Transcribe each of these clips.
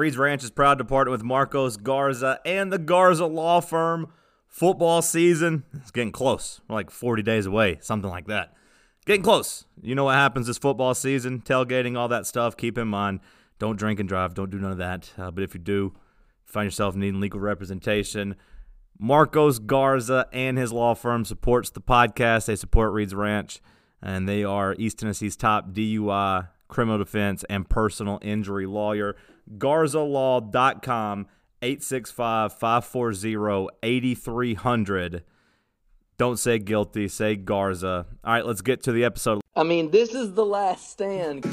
Reed's Ranch is proud to partner with Marcos Garza and the Garza Law Firm. Football season is getting close. We're like 40 days away, something like that. Getting close. You know what happens this football season, tailgating, all that stuff. Keep in mind, don't drink and drive. Don't do none of that. Uh, but if you do, find yourself needing legal representation, Marcos Garza and his law firm supports the podcast. They support Reed's Ranch, and they are East Tennessee's top DUI, criminal defense, and personal injury lawyer. GarzaLaw.com, 865 540 8300. Don't say guilty, say Garza. All right, let's get to the episode. I mean, this is the last stand.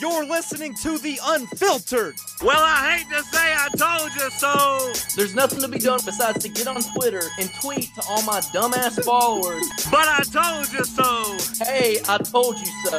You're listening to The Unfiltered. Well, I hate to say I told you so. There's nothing to be done besides to get on Twitter and tweet to all my dumbass followers. But I told you so. Hey, I told you so.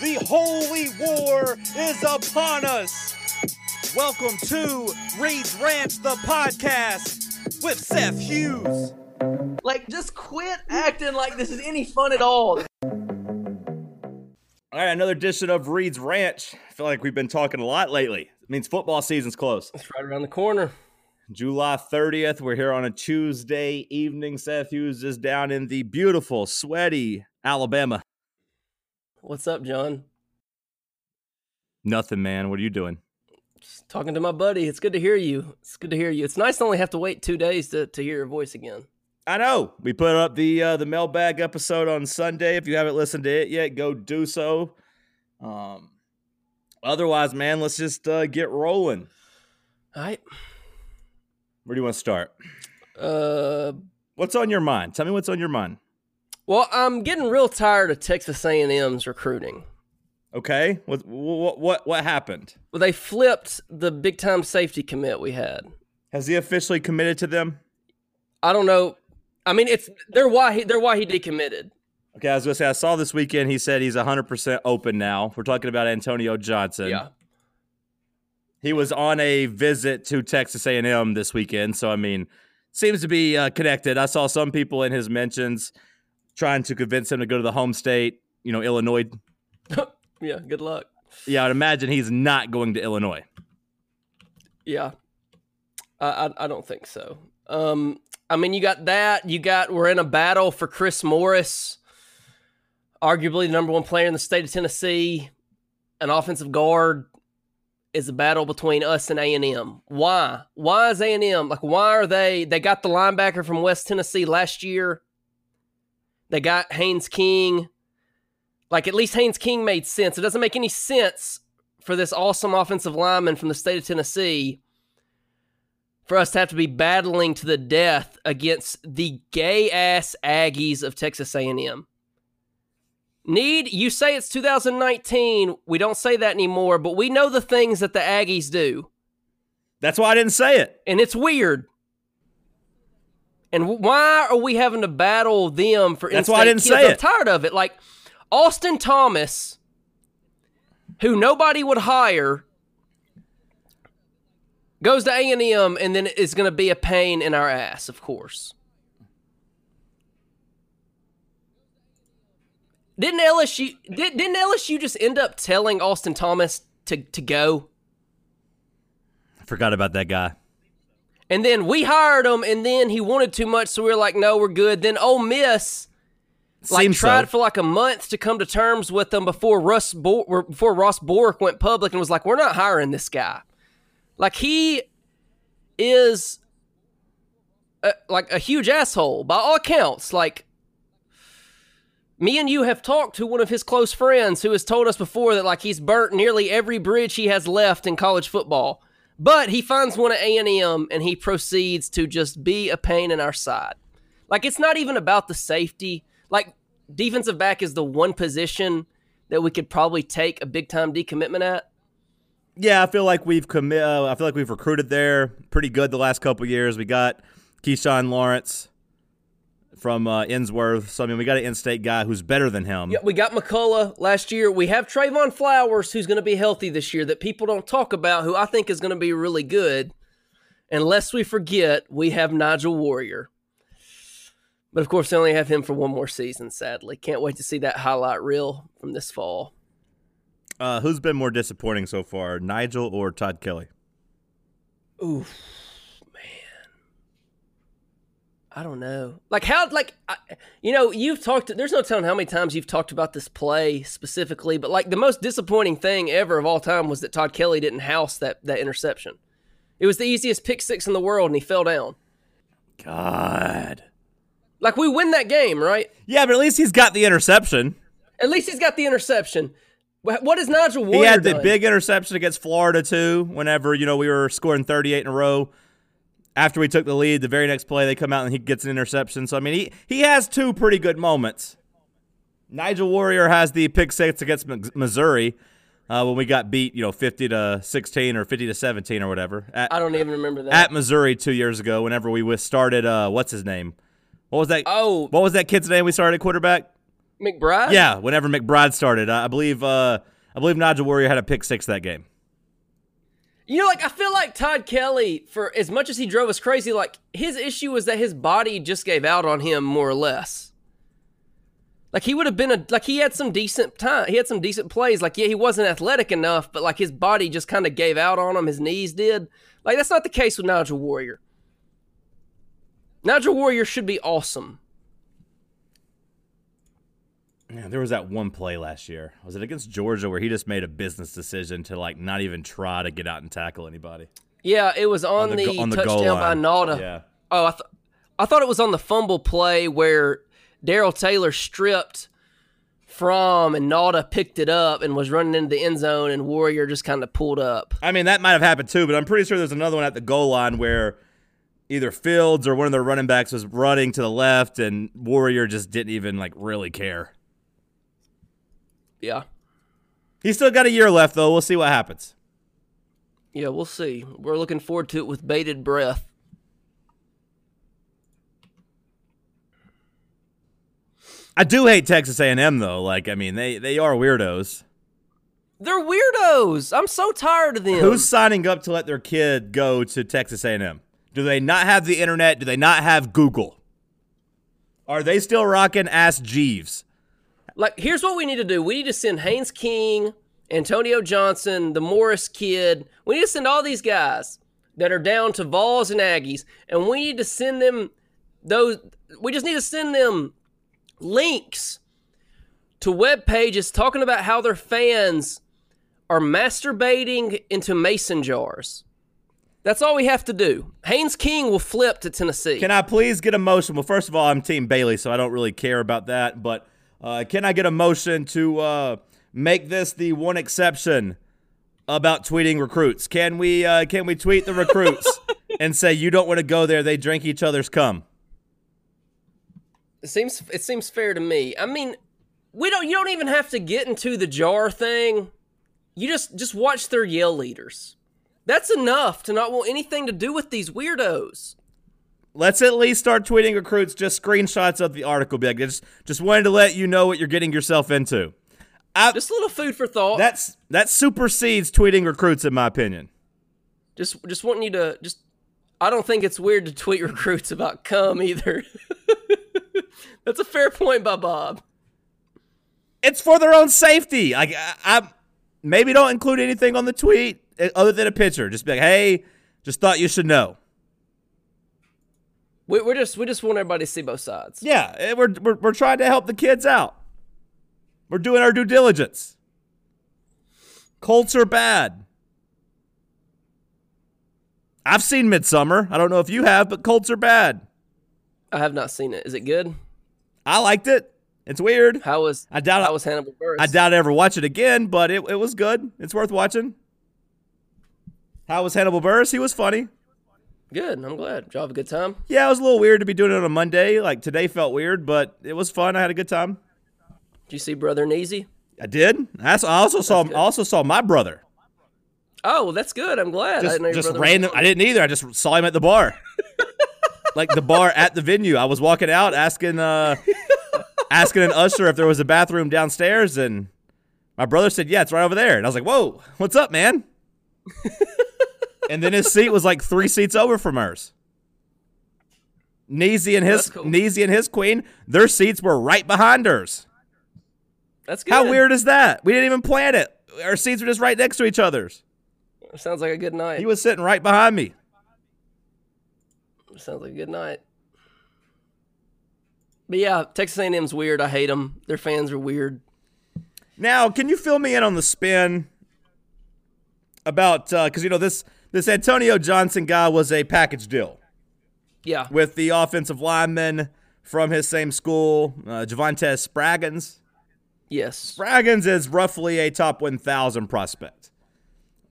The holy war is upon us. Welcome to Reed's Ranch, the podcast with Seth Hughes. Like, just quit acting like this is any fun at all. All right, another edition of Reed's Ranch. I feel like we've been talking a lot lately. It means football season's close. It's right around the corner. July 30th. We're here on a Tuesday evening. Seth Hughes is down in the beautiful, sweaty Alabama. What's up, John? Nothing, man. What are you doing? Just talking to my buddy. It's good to hear you. It's good to hear you. It's nice to only have to wait two days to, to hear your voice again. I know. We put up the uh, the mailbag episode on Sunday. If you haven't listened to it yet, go do so. Um, otherwise, man, let's just uh, get rolling. All right. Where do you want to start? Uh, What's on your mind? Tell me what's on your mind. Well, I'm getting real tired of Texas A&M's recruiting. Okay. What what what, what happened? Well, they flipped the big time safety commit we had. Has he officially committed to them? I don't know. I mean, it's they're why he, they're why he decommitted. Okay, I was gonna say I saw this weekend. He said he's 100 percent open now. We're talking about Antonio Johnson. Yeah. he was on a visit to Texas A&M this weekend, so I mean, seems to be uh, connected. I saw some people in his mentions trying to convince him to go to the home state. You know, Illinois. Yeah. Good luck. Yeah, I'd imagine he's not going to Illinois. Yeah. I, I I don't think so. Um I mean you got that, you got we're in a battle for Chris Morris, arguably the number one player in the state of Tennessee, an offensive guard is a battle between us and A&M. Why? Why is A&M like why are they they got the linebacker from West Tennessee last year. They got Haynes King. Like at least Haynes King made sense. It doesn't make any sense for this awesome offensive lineman from the state of Tennessee for us to have to be battling to the death against the gay ass Aggies of Texas A&M. Need you say it's 2019, we don't say that anymore, but we know the things that the Aggies do, That's why I didn't say it. and it's weird. And why are we having to battle them for That's why I didn't kids? say it. I'm tired of it. Like Austin Thomas, who nobody would hire, goes to A and M, and then is going to be a pain in our ass. Of course. Didn't LSU did, didn't LSU just end up telling Austin Thomas to to go? I forgot about that guy. And then we hired him, and then he wanted too much, so we were like, "No, we're good." Then Ole Miss like Seems tried so. for like a month to come to terms with them before Russ Bo- before Ross Bjork went public and was like, "We're not hiring this guy." Like he is a, like a huge asshole by all accounts. Like me and you have talked to one of his close friends who has told us before that like he's burnt nearly every bridge he has left in college football. But he finds one at A&M and he proceeds to just be a pain in our side. Like it's not even about the safety. Like defensive back is the one position that we could probably take a big time decommitment at. Yeah, I feel like we've commit. Uh, I feel like we've recruited there pretty good the last couple years. We got Keshawn Lawrence from uh, Ensworth. So I mean, we got an in-state guy who's better than him. Yeah, we got McCollough last year. We have Trevon Flowers, who's going to be healthy this year, that people don't talk about, who I think is going to be really good. Unless we forget, we have Nigel Warrior. But of course, they only have him for one more season, sadly. Can't wait to see that highlight reel from this fall. Uh, who's been more disappointing so far, Nigel or Todd Kelly? Oof. I don't know. Like how, like I, you know, you've talked. There's no telling how many times you've talked about this play specifically, but like the most disappointing thing ever of all time was that Todd Kelly didn't house that that interception. It was the easiest pick six in the world, and he fell down. God. Like we win that game, right? Yeah, but at least he's got the interception. At least he's got the interception. What is Nigel Warrior He had the done? big interception against Florida too. Whenever you know we were scoring 38 in a row, after we took the lead, the very next play they come out and he gets an interception. So I mean, he he has two pretty good moments. Nigel Warrior has the pick six against Missouri uh, when we got beat, you know, 50 to 16 or 50 to 17 or whatever at, I don't even remember that. at Missouri two years ago. Whenever we started, uh, what's his name? What was that? oh, What was that kid's name we started quarterback? McBride. Yeah, whenever McBride started, I I believe uh, I believe Nigel Warrior had a pick six that game. You know, like I feel like Todd Kelly, for as much as he drove us crazy, like his issue was that his body just gave out on him more or less. Like he would have been a like he had some decent time, he had some decent plays. Like yeah, he wasn't athletic enough, but like his body just kind of gave out on him. His knees did. Like that's not the case with Nigel Warrior. Nigel Warrior should be awesome. Yeah, there was that one play last year. Was it against Georgia where he just made a business decision to like not even try to get out and tackle anybody Yeah, it was on, the, go- on the touchdown by. Nauta. Yeah. Oh, I, th- I thought it was on the fumble play where Darrell Taylor stripped from and Nauta picked it up and was running into the end zone, and Warrior just kind of pulled up. I mean, that might have happened too, but I'm pretty sure there's another one at the goal line where either Fields or one of their running backs was running to the left, and Warrior just didn't even like really care. Yeah. He's still got a year left, though. We'll see what happens. Yeah, we'll see. We're looking forward to it with bated breath. I do hate Texas A&M though. Like, I mean, they they are weirdos. They're weirdos. I'm so tired of them. Who's signing up to let their kid go to Texas A&M? Do they not have the internet? Do they not have Google? Are they still rocking Ask Jeeves? Like here's what we need to do we need to send haynes king antonio johnson the morris kid we need to send all these guys that are down to vols and aggies and we need to send them those we just need to send them links to web pages talking about how their fans are masturbating into mason jars that's all we have to do haynes king will flip to tennessee Can I please get a motion? Well, first of all, I'm Team Bailey, so I don't really care about that. But uh, can I get a motion to uh, make this the one exception about tweeting recruits? Can we uh, can we tweet the recruits and say you don't want to go there? They drink each other's cum. It seems it seems fair to me. I mean, we don't you don't even have to get into the jar thing. You just just watch their yell leaders. That's enough to not want anything to do with these weirdos. Let's at least start tweeting recruits just screenshots of the article. Be like, just just wanted to let you know what you're getting yourself into. I, Just a little food for thought. that's that supersedes tweeting recruits, in my opinion. just just wanting you to just I don't think it's weird to tweet recruits about cum either. That's a fair point by Bob. it's for their own safety. Like I, I maybe don't include anything on the tweet eh, other than a picture. Just be like, hey, just thought you should know. We, we're just we just want everybody to see both sides. Yeah, eh, we're, we're we're trying to help the kids out. We're doing our due diligence. Colts are bad. I've seen Midsommar. I don't know if you have, but Colts are bad. I have not seen it. Is it good? I liked it. It's weird. How was I doubt how was Hannibal Buress? I doubt I ever watch it again, but it, it was good. It's worth watching. How was Hannibal Buress? He was funny. Good. I'm glad. Did y'all have a good time? Yeah, it was a little weird to be doing it on a Monday. Like today felt weird, but it was fun. I had a good time. Did you see Brother Neasy? I did. I also saw. I also saw my brother. Oh, well, that's good. I'm glad. I Just, didn't know just random. I didn't either. I just saw him at the bar, like the bar at the venue. I was walking out asking, uh, asking an usher if there was a bathroom downstairs, and my brother said, "Yeah, it's right over there." And I was like, "Whoa, what's up, man?" and then his seat was like three seats over from hers. Neasy and his cool. Neasy and his queen, their seats were right behind hers. That's good. How weird is that? We didn't even plan it. Our seats were just right next to each other's. Sounds like a good night. He was sitting right behind me. Sounds like a good night. But yeah, Texas A&M's weird. I hate them. Their fans are weird. Now, can you fill me in on the spin about uh, because you know this this Antonio Johnson guy was a package deal Yeah. with the offensive lineman from his same school, uh, Javante Spraggins. Yes. Spraggins is roughly a top 1,000 prospect.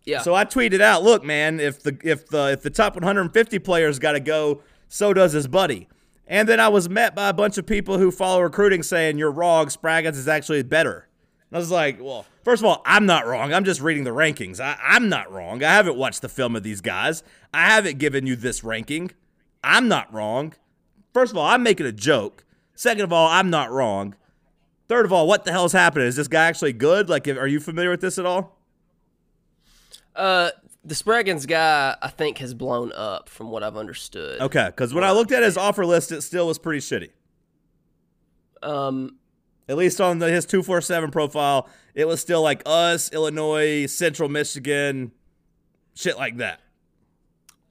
Yeah. So I tweeted out, "Look, man, if the if the if the top 150 players got to go, so does his buddy." And then I was met by a bunch of people who follow recruiting saying, "You're wrong. Spraggins is actually better." I was like, "Well, first of all, I'm not wrong. I'm just reading the rankings. I, I'm not wrong. I haven't watched the film of these guys. I haven't given you this ranking. I'm not wrong. First of all, I'm making a joke. Second of all, I'm not wrong. Third of all, what the hell's happening? Is this guy actually good? Like, are you familiar with this at all?" uh, the Spraggins guy, I think, has blown up from what I've understood. Okay, because when I looked at his offer list, it still was pretty shitty. Um, At least on the, his 247 profile, it was still like us, Illinois, Central Michigan, shit like that.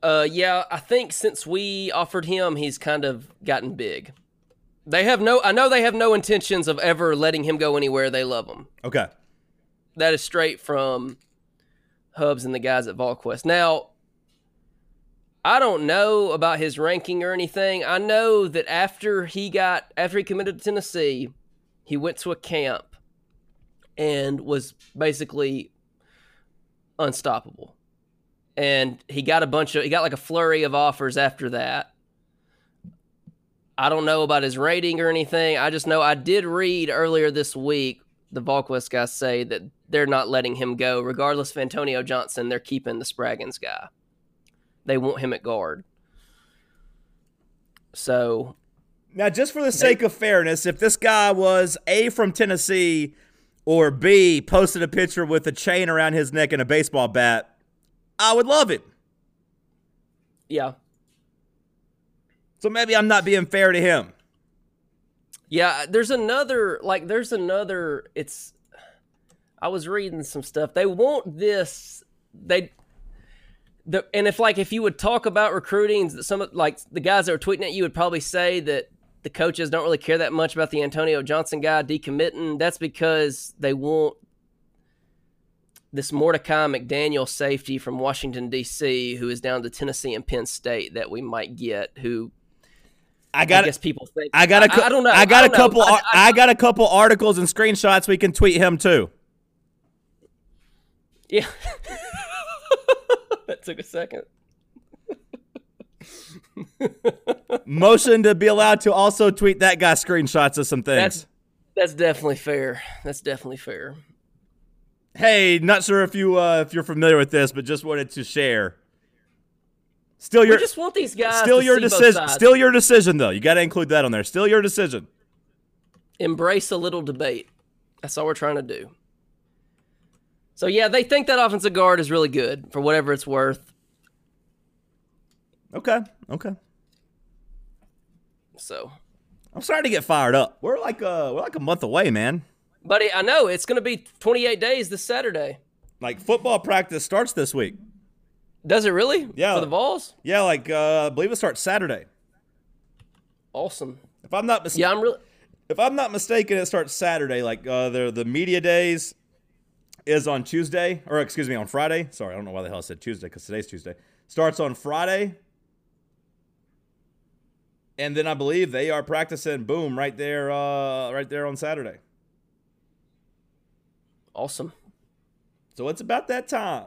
uh, yeah, I think since we offered him, he's kind of gotten big. They have no, I know they have no intentions of ever letting him go anywhere. They love him. Okay. That is straight from Hubbs and the guys at VolQuest. Now, I don't know about his ranking or anything. I know that after he got after he committed to Tennessee, he went to a camp and was basically unstoppable. And he got a bunch of he got like a flurry of offers after that. I don't know about his rating or anything. I just know I did read earlier this week the VolQuest guys say that they're not letting him go, regardless of Antonio Johnson. They're keeping the Spraggins guy. They want him at guard. So Now, just for the sake of fairness, if this guy was A from Tennessee or B posted a picture with a chain around his neck and a baseball bat, I would love it. yeah, So maybe I'm not being fair to him. yeah. There's another like there's another. It's. I was reading some stuff. They want this. They. The, and if like if you would talk about recruiting, some like the guys that were tweeting at you would probably say that the coaches don't really care that much about the Antonio Johnson guy decommitting. That's because they want this Mordecai McDaniel safety from Washington D.C. who is down to Tennessee and Penn State that we might get. Who I I got guess people think I got a cou- I, don't know. I got a couple I- I, I- got a couple articles and screenshots we can tweet him too. yeah. that took a second. Motion to be allowed to also tweet that guy screenshots of some things. That's that's definitely fair. That's definitely fair. hey, not sure if you uh, if you're familiar with this, but just wanted to share. Still We your just want these guys. still to your decision. Still your decision though. You got to include that on there. Still your decision. embrace a little debate. That's all we're trying to do. So yeah, they think that offensive guard is really good for whatever it's worth. Okay. Okay. So, I'm starting to get fired up. We're like uh we're like a month away, man. buddy, I know it's going to be 28 days this Saturday. Like football practice starts this week. Does it really? Yeah. For the balls? Yeah, like uh, I believe it starts Saturday. Awesome. If I'm not mis- Yeah, I'm really. if I'm not mistaken, it starts Saturday. Like uh, the the media days is on Tuesday, or excuse me, on Friday. Sorry, I don't know why the hell I said Tuesday because today's Tuesday. Starts on Friday, and then I believe they are practicing. Boom, right there, uh, right there on Saturday. Awesome. So it's about that time.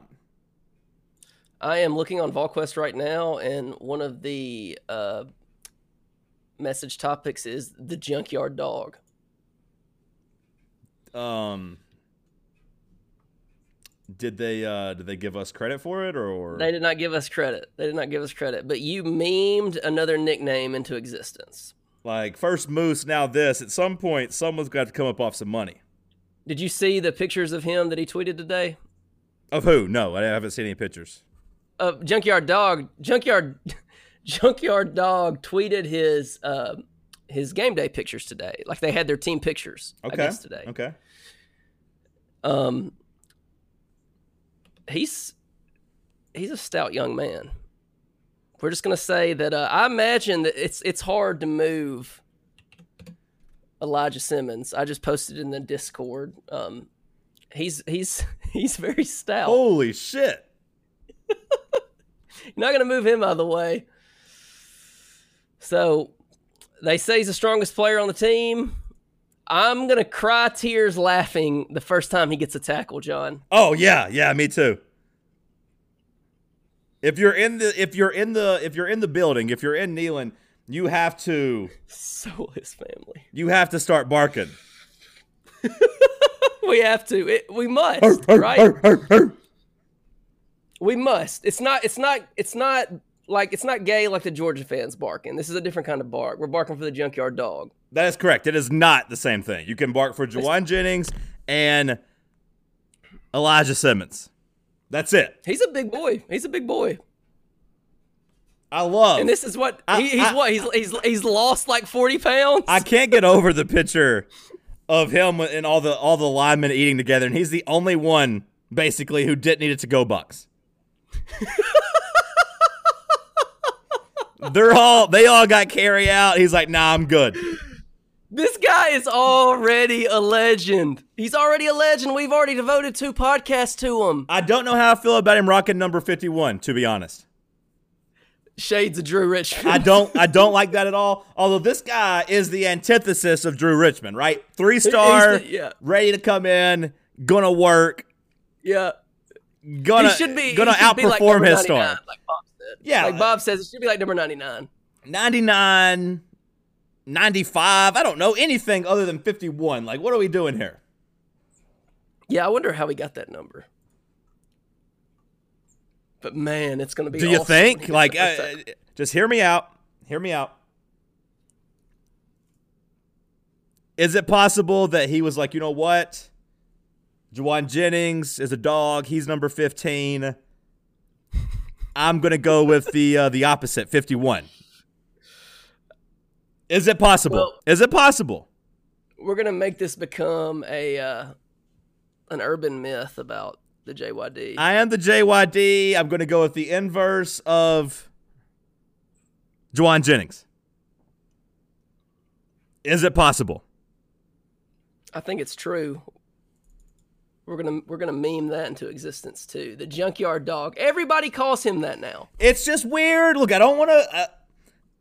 I am looking on VolQuest right now, and one of the uh, message topics is the junkyard dog. Um, Did they uh did they give us credit for it or, They did not give us credit. They did not give us credit. But you memed another nickname into existence. like first moose now this at some point someone's got to come up off some money. Did you see the pictures of him that he tweeted today? Of who? No, I haven't seen any pictures. Uh, Junkyard Dog, Junkyard, Junkyard Dog tweeted his uh, his game day pictures today. Like they had their team pictures. Okay. I guess today. Okay. Um, he's he's a stout young man. We're just gonna say that uh, I imagine that it's it's hard to move Elijah Simmons. I just posted in the Discord. Um, he's he's he's very stout. Holy shit. You're not gonna move him out of the way. So they say he's the strongest player on the team. I'm gonna cry tears laughing the first time he gets a tackle, John. Oh yeah, yeah, me too. If you're in the if you're in the if you're in the building, if you're in Neyland, you have to So his family. you have to start barking. We have to. It, we must, right? We must. It's not. It's not. It's not like it's not gay like the Georgia fans barking. This is a different kind of bark. We're barking for the junkyard dog. That is correct. It is not the same thing. You can bark for Jauan Jennings and Elijah Simmons. That's it. He's a big boy. He's a big boy. I love. And this is what I- he, he's I- what he's he's he's lost like forty pounds. I can't get over the picture of him and all the all the linemen eating together, and he's the only one basically who didn't need it to go Bucks. They're all they all got carry out. He's like, nah, I'm good. This guy is already a legend. He's already a legend. We've already devoted two podcasts to him. I don't know how I feel about him rocking number 51, to be honest. Shades of Drew Richmond. I don't I don't like that at all. Although this guy is the antithesis of Drew Richmond, right? Three star, the- yeah. ready to come in, gonna work, yeah. gonna he should be gonna he should be like outperform his 99, star. Like Yeah. Like Bob says, it should be like number ninety nine. 99, 95, I don't know anything other than 51. Like, what are we doing here? Yeah, I wonder how he got that number. But man, it's going to be. Do you awesome think? Like, uh, just hear me out. Hear me out. Is it possible that he was like, you know what? Jauan Jennings is a dog. He's number 15. I'm gonna go with the uh, the opposite, 51. Is it possible? Well- is it possible? we're going to make this become a uh, an urban myth about the JYD. I am the JYD. I'm gonna go with the inverse of Jauan Jennings. Is it possible? I think it's true. We're gonna we're gonna meme that into existence too. The junkyard dog. Everybody calls him that now. It's just weird. Look, I don't want to. Uh,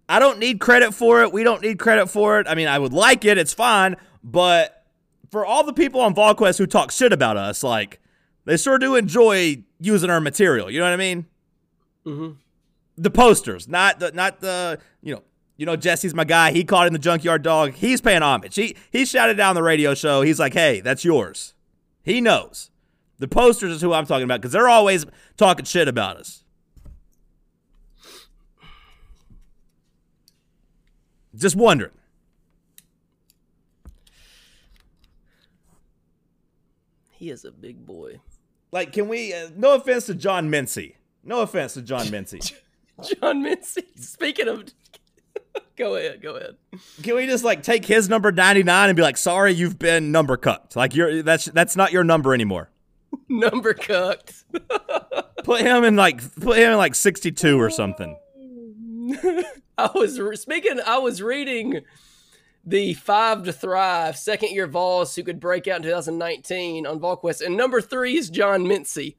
I don't need credit for it. We don't need credit for it. I mean, I would like it. It's fine. But for all the people on VolQuest who talk shit about us, like they sure do enjoy using our material. You know what I mean? Mm-hmm. The posters, not the not the you know. You know, Jesse's my guy. He caught in the junkyard dog. He's paying homage. He he shouted down the radio show. He's like, "Hey, that's yours." He knows. The posters is who I'm talking about because they're always talking shit about us. Just wondering. He is a big boy. Like, can we? Uh, no offense to John Mincy. No offense to John Mincy. John Mincy. Speaking of, go ahead, go ahead. Can we just like take his number 99 and be like, "Sorry, you've been number cucked. Like, you're that's that's not your number anymore." Number cooked. Put him in like put him in like 62 or something. I was speaking. I was reading the Five to Thrive second year Vols who could break out in 2019 on VolQuest, and number three is John Mincy.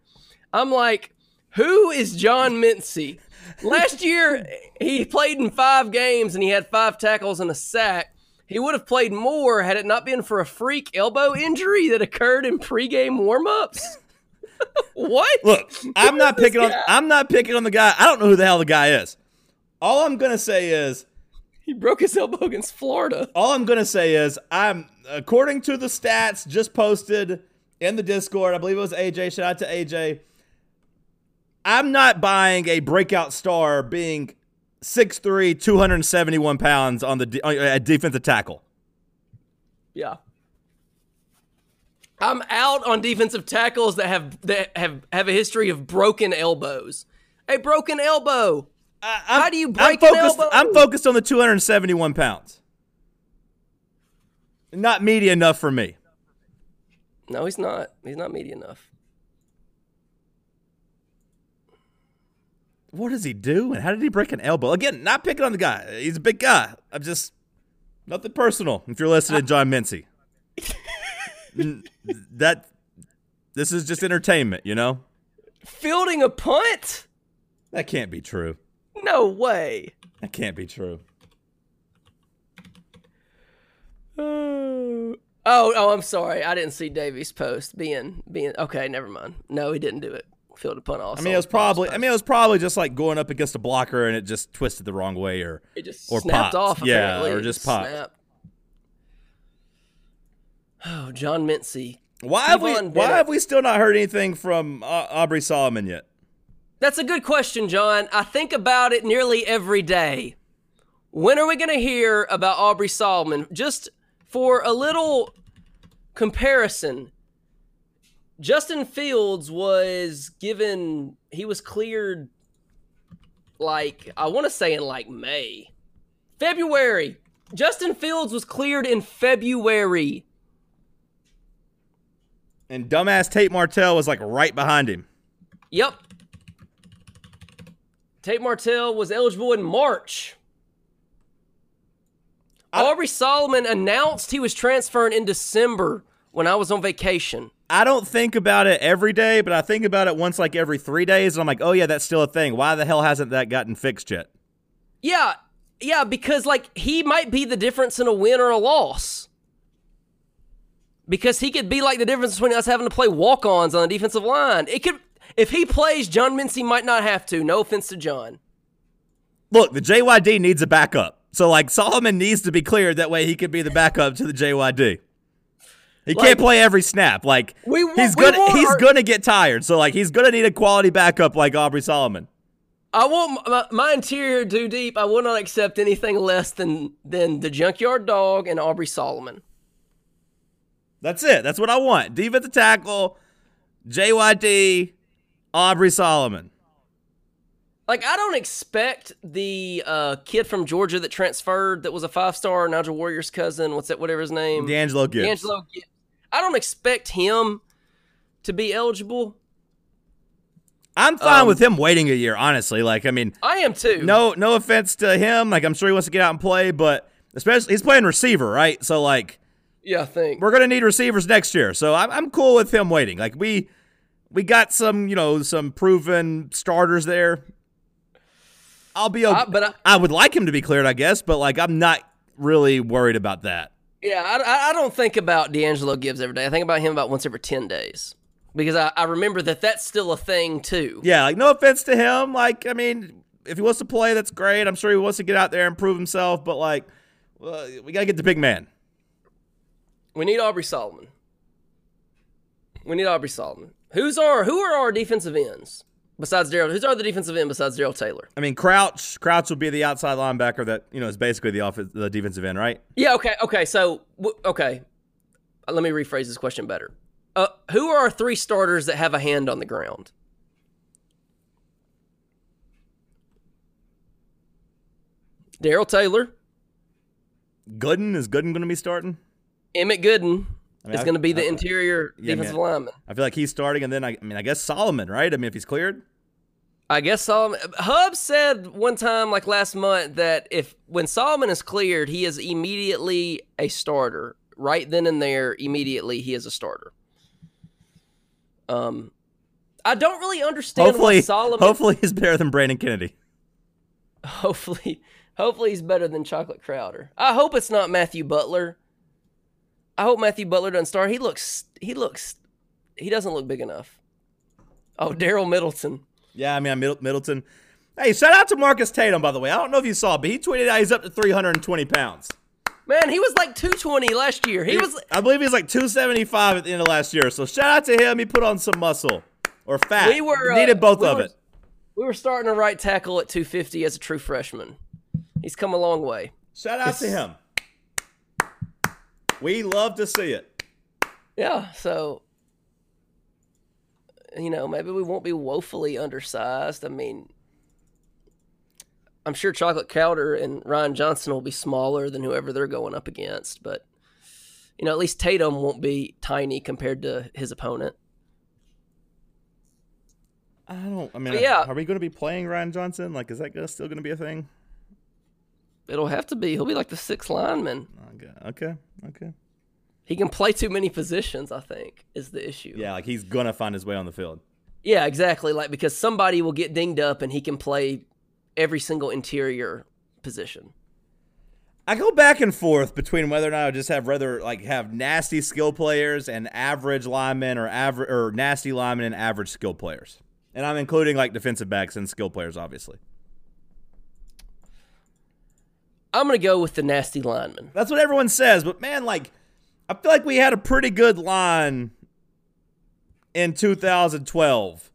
I'm like, who is John Mincy? Last year he played in five games and he had five tackles and a sack. He would have played more had it not been for a freak elbow injury that occurred in pregame warmups. what? Look, I'm not picking on guy? I'm not picking on the guy. I don't know who the hell the guy is. All I'm gonna say is He broke his elbow against Florida. all I'm gonna say is I'm according to the stats just posted in the Discord. I believe it was AJ. Shout out to AJ. I'm not buying a breakout star being 6'3", 271 pounds on the uh, at defensive tackle. Yeah. I'm out on defensive tackles that have that have have a history of broken elbows. A broken elbow. I, I'm- How do you I'm break an focused, elbow? I'm focused on the 271 pounds. Not meaty enough for me. No, he's not. He's not meaty enough. What does he do? And how did he break an elbow? Again, not picking on the guy. He's a big guy. I'm just nothing personal. If you're listening John Mincy, that this is just entertainment, you know. Fielding a punt? That can't be true. No way. That can't be true. Oh, oh, I'm sorry. I didn't see Davies' post being being okay. Never mind. No, he didn't do it. Field a punt also. I mean, it was probably. I mean, it was probably just like going up against a blocker and it just twisted the wrong way, or it just or snapped popped. off. Yeah, apparently. or just popped. snapped. Oh, John Mincy. why have we? Why have we still not heard anything from uh, Aubrey Solomon yet? That's a good question, John. I think about it nearly every day. When are we going to hear about Aubrey Solomon? Just for a little comparison, Justin Fields was given, he was cleared like, I want to say in like May. February. Justin Fields was cleared in February. And dumbass Tate Martell was like right behind him. Yep. Tate Martell was eligible in March. Aubrey Solomon announced he was transferring in December when I was on vacation. I don't think about it every day, but I think about it once like every three days, and I'm like, oh yeah, that's still a thing. Why the hell hasn't that gotten fixed yet? Yeah, yeah, because like he might be the difference in a win or a loss. Because he could be like the difference between us having to play walk-ons on the defensive line. It could if he plays, John Mincy might not have to. No offense to John. Look, the JYD needs a backup. So like Solomon needs to be cleared that way he could be the backup to the JYD. He Like- can't play every snap. Like We wa- he's we gonna want he's our- gonna get tired. So like he's gonna need a quality backup like Aubrey Solomon. I want my, my interior too deep. I will not accept anything less than than the junkyard dog and Aubrey Solomon. That's it. That's what I want. Defensive tackle, JYD, Aubrey Solomon. Like I don't expect the uh, kid from Georgia that transferred that was a five star Nigel Warrior's cousin. What's that? Whatever his name. D'Angelo Gibbs. D'Angelo Gibbs. I don't expect him to be eligible. I'm fine Um, with him waiting a year, honestly. Like, I mean, I am too. no no offense to him. Like, I'm sure he wants to get out and play, but especially he's playing receiver, right? So like, Yeah, I think. we're gonna need receivers next year. So I'm I'm cool with him waiting. Like we we got some you know some proven starters there. I'll be okay. I- but I- I would like him to be cleared, I guess, but like I'm not really worried about that. Yeah, I, I- don't think about D'Angelo Gibbs every day. I think about him about once every ten days because I, I remember that that's still a thing too. Yeah, like no offense to him. Like I mean, if he wants to play, that's great. I'm sure he wants to get out there and prove himself. But like, well, we gotta get the big man. We need Aubrey Solomon. We need Aubrey Solomon. Who's our who are our defensive ends besides Darrell? Who's our the defensive end besides Darrell Taylor? I mean, Crouch. Crouch will be the outside linebacker that you know is basically the off the defensive end, right? Yeah. Okay. Okay. So w- okay, let me rephrase this question better. Uh, who are our three starters that have a hand on the ground? Darrell Taylor, Gooden is Gooden going to be starting? Emmett Gooden I mean, is I- going to be the I- interior Yeah, defensive man. lineman. I feel like he's starting, and then I, I mean, I guess Solomon, right? I mean, if he's cleared, I guess Solomon. Hub said one time, like last month, that if when Solomon is cleared, he is immediately a starter. Right then and there, immediately he is a starter. Um, I don't really understand hopefully, Solomon. hopefully he's better than Brandon Kennedy. hopefully, hopefully he's better than Chocolate Crowder. I hope it's not Matthew Butler. I hope Matthew Butler doesn't start. He looks. He looks. He doesn't look big enough. Oh, Darel Middleton. Yeah, I mean, Middle- Middleton. Hey, shout out to Marcus Tatum, by the way. I don't know if you saw, but he tweeted out he's up to 320 pounds. Man, he was like 220 last year. He was I believe he was like 275 at the end of last year. So shout out to him. He put on some muscle or fat. We were, uh, needed both we of were- it. we were starting a right tackle at 250 as a true freshman. He's come a long way. Shout out to him. We love to see it. Yeah, so you know, maybe we won't be woefully undersized. I mean, I'm sure Chocolate Cowder and Ryan Johnson will be smaller than whoever they're going up against, but you know, at least Tatum won't be tiny compared to his opponent. I don't. I mean, But yeah. are we going to be playing Ryan Johnson? Like, is that still going to be a thing? It'll have to be. He'll be like the sixth lineman. Okay. Okay. Okay. He can play too many positions. I think is the issue. Yeah, like he's gonna find his way on the field. Yeah, exactly. Like because somebody will get dinged up and he can play every single interior position. I go back and forth between whether or not I would just have rather like have nasty skill players and average linemen or average or nasty linemen and average skill players. And I'm including like defensive backs and skill players, obviously. I'm gonna go with the nasty lineman. That's what everyone says, but man, like I feel like we had a pretty good line in 2012.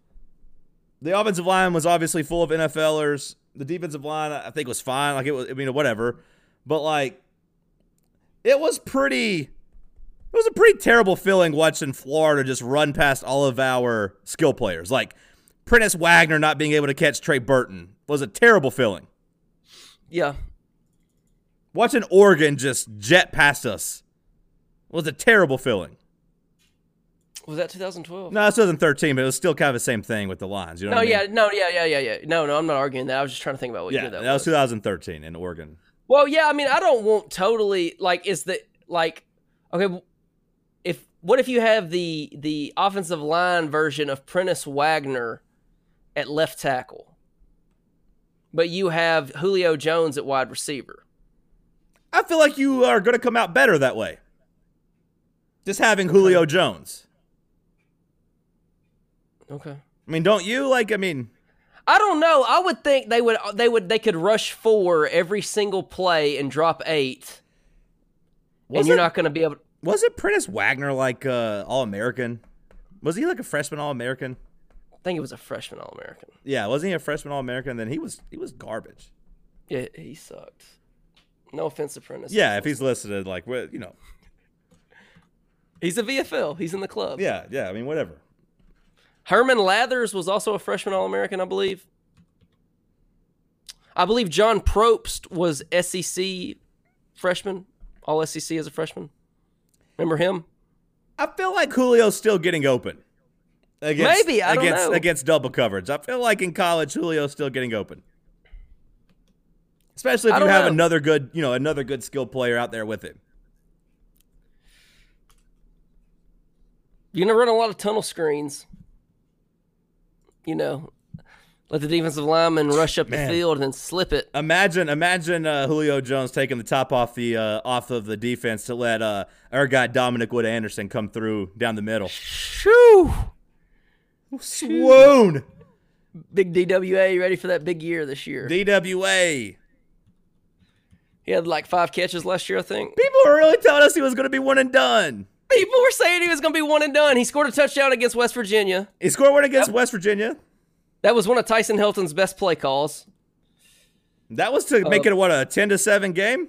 The offensive line was obviously full of NFLers. The defensive line, I think, was fine. Like it was, I mean, whatever. But like, it was pretty. It was a pretty terrible feeling watching Florida just run past all of our skill players. Like Prentiss Waggner not being able to catch Trey Burton was a terrible feeling. Yeah, Watching Oregon just jet past us was a terrible feeling. was that 2012? No, this wasn't 13, but it was still kind of the same thing with the lines. You know No, what I yeah, mean? no, yeah, yeah, yeah, yeah. No, no, I'm not arguing that. I was just trying to think about what Yeah, year that, that, was 2013 in Oregon. Well, yeah, I mean, I don't want totally like is the like okay, if what if you have the the offensive line version of Prentiss Waggner at left tackle, but you have Julio Jones at wide receiver. I feel like you are going to come out better that way. Just having Julio Jones. Okay. I mean, don't you? Like, I mean, I don't know. I would think they would they would they could rush four every single play and drop eight, and you're it, not going to be able. To, was it Prentiss Waggner like uh, All American? Was he like a freshman All American? I think it was a freshman All American. Yeah, wasn't he a freshman All American? Then he was he was garbage. Yeah, he sucked. No offense to Prentiss. Yeah, if he's listed like, you know, he's a VFL. He's in the club. yeah, yeah. I mean, whatever. Herman Lathers was also a freshman All American, I believe. I believe John Probst was SEC freshman, All SEC as a freshman. Remember him? I feel like Julio's still getting open. Against, Maybe, I don't against know. against double coverage. I feel like in college Julio's still getting open. Especially if you have know. another good, you know, another good skilled player out there with him. You're gonna run a lot of tunnel screens. You know, let the defensive lineman rush up Man. the field and then slip it. Imagine, imagine uh, Julio Jones taking the top off the uh, off of the defense to let uh, our guy Dominic Wood Anderson come through down the middle. Shoo! Swoon, Big DWA, you ready for that big year this year? DWA. He had like five catches last year, I think. People were really telling us he was going to be one and done. People were saying he was going to be one and done. He scored a touchdown against West Virginia. He scored one against West Virginia. That was one of Tyson Helton's best play calls. That was to make uh, it what a ten to seven game.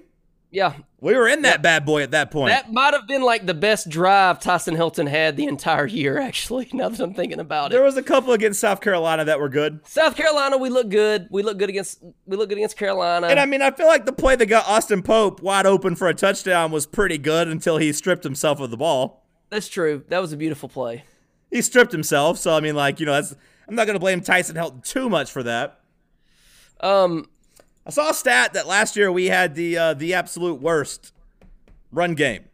Yeah, We were in that bad boy at that point. that might have been like the best drive Tyson Helton had the entire year. Actually, now that I'm thinking about it. There was a couple against South Carolina that were good. South Carolina, we look good. We look good against. We look good against Carolina. And I mean, I feel like the play that got Austin Pope wide open for a touchdown was pretty good until he stripped himself of the ball. That's true. That was a beautiful play. He stripped himself, so I mean, like you know, that's I'm not gonna blame Tyson Helton too much for that. Um, I saw a stat that last year we had the uh, the absolute worst run game.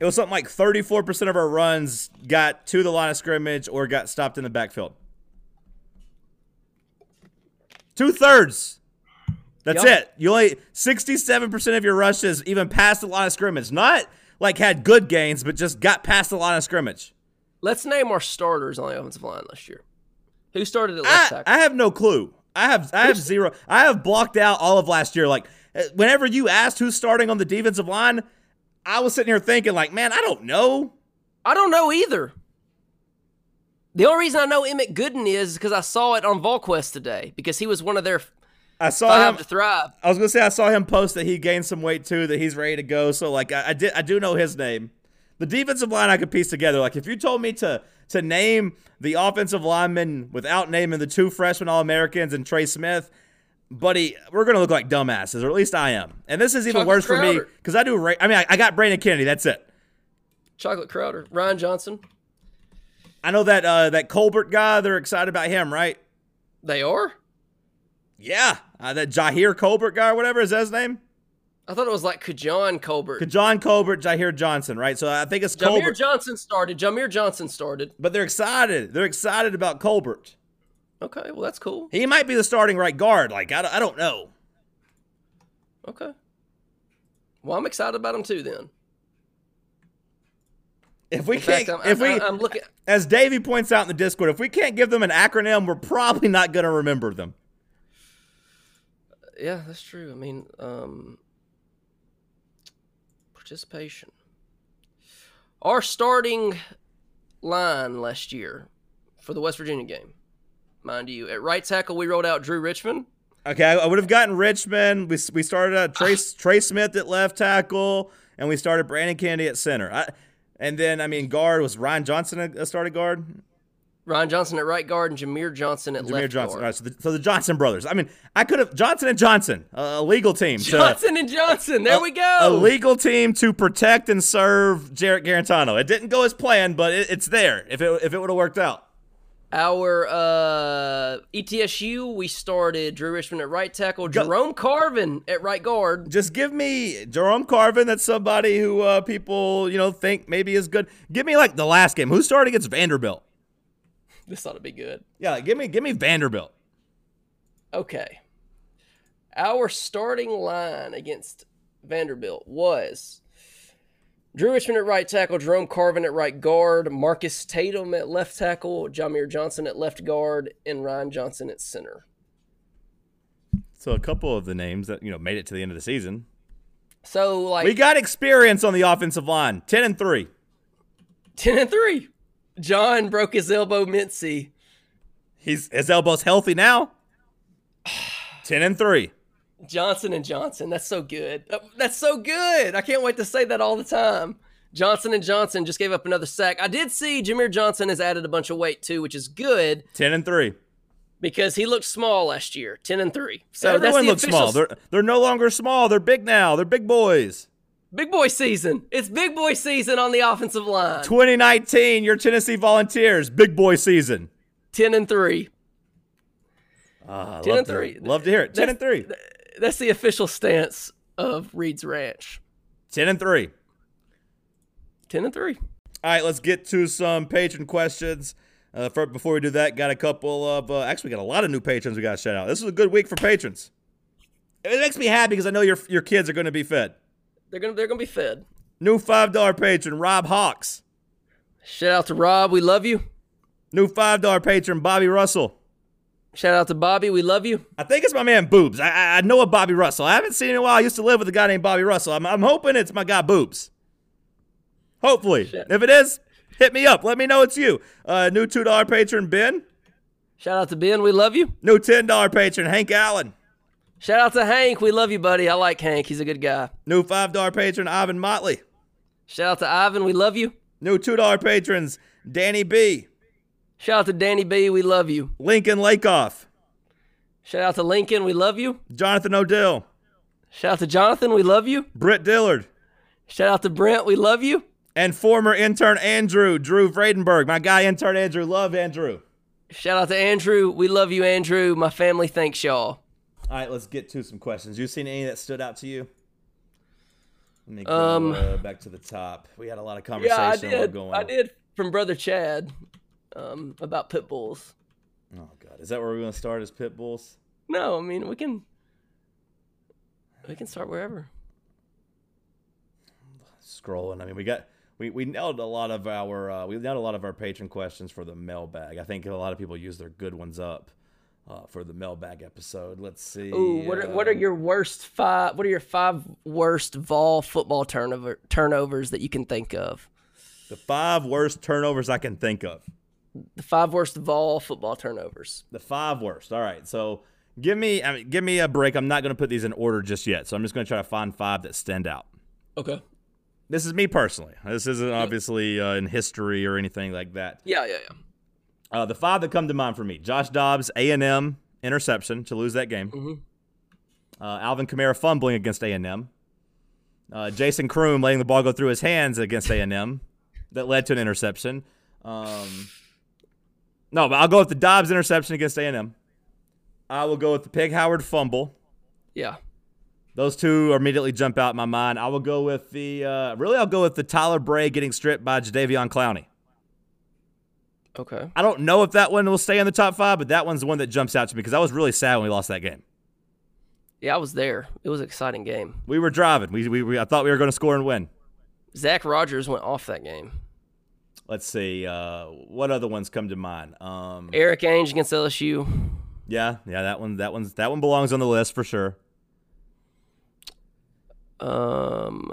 It was something like 34% of our runs got to the line of scrimmage or got stopped in the backfield. Two thirds. That's Yep. it. You only 67% of your rushes even passed the line of scrimmage. Not like had good gains, but just got past the line of scrimmage. let's name our starters on the offensive line last year. Who started at left I, tackle? I have no clue. I have I have zero. I have blocked out all of last year. Like uh, whenever you asked who's starting on the defensive line, I was sitting here thinking, like, man, I don't know. I don't know either. The only reason I know Emmett Gooden is because I saw it on VolQuest today because he was one of their I saw him. to thrive. I was gonna say I saw him post that he gained some weight too, that he's ready to go. So like I, I did, I do know his name. The defensive line I could piece together. Like if you told me to to name the offensive linemen without naming the two freshman All Americans and Trey Smith, buddy, we're gonna look like dumbasses, or at least I am. And this is even Chocolate worse for me because I do. Ra- I mean, I, I got Brandon Kennedy. That's it. Chocolate Crowder, Ryan Johnson. I know that uh, that Colbert guy. They're excited about him, right? They are. Yeah, uh, that Jahir Colbert guy, or whatever is that his name? I thought it was like Kajon Colbert. John Colbert, Jahir Johnson, right? So I think it's Jameer Colbert. Johnson started. Jameer Johnson started. But they're excited. They're excited about Colbert. Okay, well that's cool. He might be the starting right guard. Like I, don't- I don't know. Okay. Well, I'm excited about him too. Then, If we fact, can't, I'm, if we, I'm looking. as Davey points out in the Discord, if we can't give them an acronym, we're probably not going to remember them. Yeah, that's true. I mean, um, participation. Our starting line last year for the West Virginia game, mind you, at right tackle we rolled out Drew Richmond. Okay, I, would have gotten Richmond. We, we started at Trey, ah. Trey Smith at left tackle, and we started Brandon Kennedy at center. I, and then, I mean, guard was Ryan Johnson a, a starting guard. Ryan Johnson at right guard and Jameer Johnson at Jameer left Johnson. guard. Right, so the, so the Johnson brothers. I mean, I could have Johnson and Johnson, a legal team. to- Johnson and Johnson. There we go. a legal team to protect and serve Jarrett Guarantano. It didn't go as planned, but it, it's there. If it if it would have worked out, Our uh, ETSU, we started Drew Richmond at right tackle, Jerome Carvin at right guard. just give me Jerome Carvin. That's somebody who uh, people you know think maybe is good. Give me like the last game. Who started against Vanderbilt? This ought to be good. Yeah, give me give me Vanderbilt. Okay. Our starting line against Vanderbilt was Drew Richmond at right tackle, Jerome Carvin at right guard, Marcus Tatum at left tackle, Jameer Johnson at left guard, and Ryan Johnson at center. So a couple of the names that you know made it to the end of the season. So like We got experience on the offensive line. Ten and three. 10 and 3. John broke his elbow mincy. He's his elbow's healthy now. Ten and three. Johnson and Johnson. That's so good. Uh, That's so good. I can't wait to say that all the time. Johnson and Johnson just gave up another sack. I did see Jameer Johnson has added a bunch of weight too, which is good Ten and three. because he looked small last year, ten and three. So Everyone that's looks official small. They're they're no longer small. They're big now. They're big boys. Big boy season. It's big boy season on the offensive line. 2019, your Tennessee Volunteers, big boy season. Ten and three. Ah, 10 love and to- three. Love to hear it. 10 and 3. That's the official stance of Reed's Ranch. 10 and 3. Ten and three. All right, let's get to some patron questions. Uh, for, before we do that, got a couple of, uh, actually, we got a lot of new patrons we got to shout out. This is a good week for patrons. It makes me happy because I know your your kids are going to be fed. They're gonna they're gonna be fed. New $5 patron, Rob Hawks. Shout out to Rob. We love you. New $5 patron, Bobby Russell. Shout out to Bobby. We love you. I think it's my man Boobs. I, I, I know a Bobby Russell. I haven't seen him in a while. I used to live with a guy named Bobby Russell. I'm, I'm hoping it's my guy Boobs. Hopefully. Shit. If it is, hit me up. Let me know it's you. Uh, new $2 patron, Ben. Shout out to Ben. We love you. New $10 patron, Hank Allen. Shout out to Hank. We love you, buddy. I like Hank. He's a good guy. New $5 patron, Ivan Motley. Shout out to Ivan. We love you. New $2 patrons, Danny B. Shout out to Danny B. We love you. Lincoln Lakeoff. Shout out to Lincoln. We love you. Jonathan Odell. Shout out to Jonathan. We love you. Britt Dillard. Shout out to Brent. We love you. And former intern Andrew, Drew Vradenberg. My guy, intern Andrew. Love Andrew. Shout out to Andrew. We love you, Andrew. My family thanks y'all. All right, let's get to some questions. You seen any that stood out to you? Let me go Um, uh, back to the top. We had a lot of conversation. Yeah, I did. Going I did from brother Chad um, about pit bulls. Oh god, is that where we're going to start? As pit bulls? No, I mean we can we can start wherever. Scrolling. I mean, we got we, we nailed a lot of our uh, we nailed a lot of our patron questions for the mailbag. I think a lot of people use their good ones up. Uh, for the mailbag episode. Let's see. Ooh, what are, what are um, your worst five? What are your five worst Vol football turnover turnovers that you can think of? the five worst turnovers I can think of? The five worst Vol football turnovers. The five worst. All right. So give me I mean, give me a break. I'm not going to put these in order just yet. So I'm just going to try to find five that stand out. Okay. This is me personally. This isn't obviously uh, in history or anything like that. Yeah, yeah, yeah. Uh, the five that come to mind for me: Josh Dobbs, A and M interception to lose that game. Uh, Alvin Kamara fumbling against A and M. Uh, Jason Croom letting the ball go through his hands against A and M, that led to an interception. Um, no, but I'll go with the Dobbs interception against A and M. I will go with the Pig Howard fumble. Yeah. Those two immediately jump out in my mind. I will go with the uh, really. I'll go with the Tyler Bray getting stripped by Jadeveon Clowney. Okay. I don't know if that one will stay in the top five, but that one's the one that jumps out to me because I was really sad when we lost that game. Yeah, I was there. It was an exciting game. We were driving. We, we, we I thought we were going to score and win. Zach Rogers went off that game. Let's see. Uh, what other ones come to mind? Um, Eric Ainge against LSU. yeah, yeah, that one, that one's that one belongs on the list for sure. Um,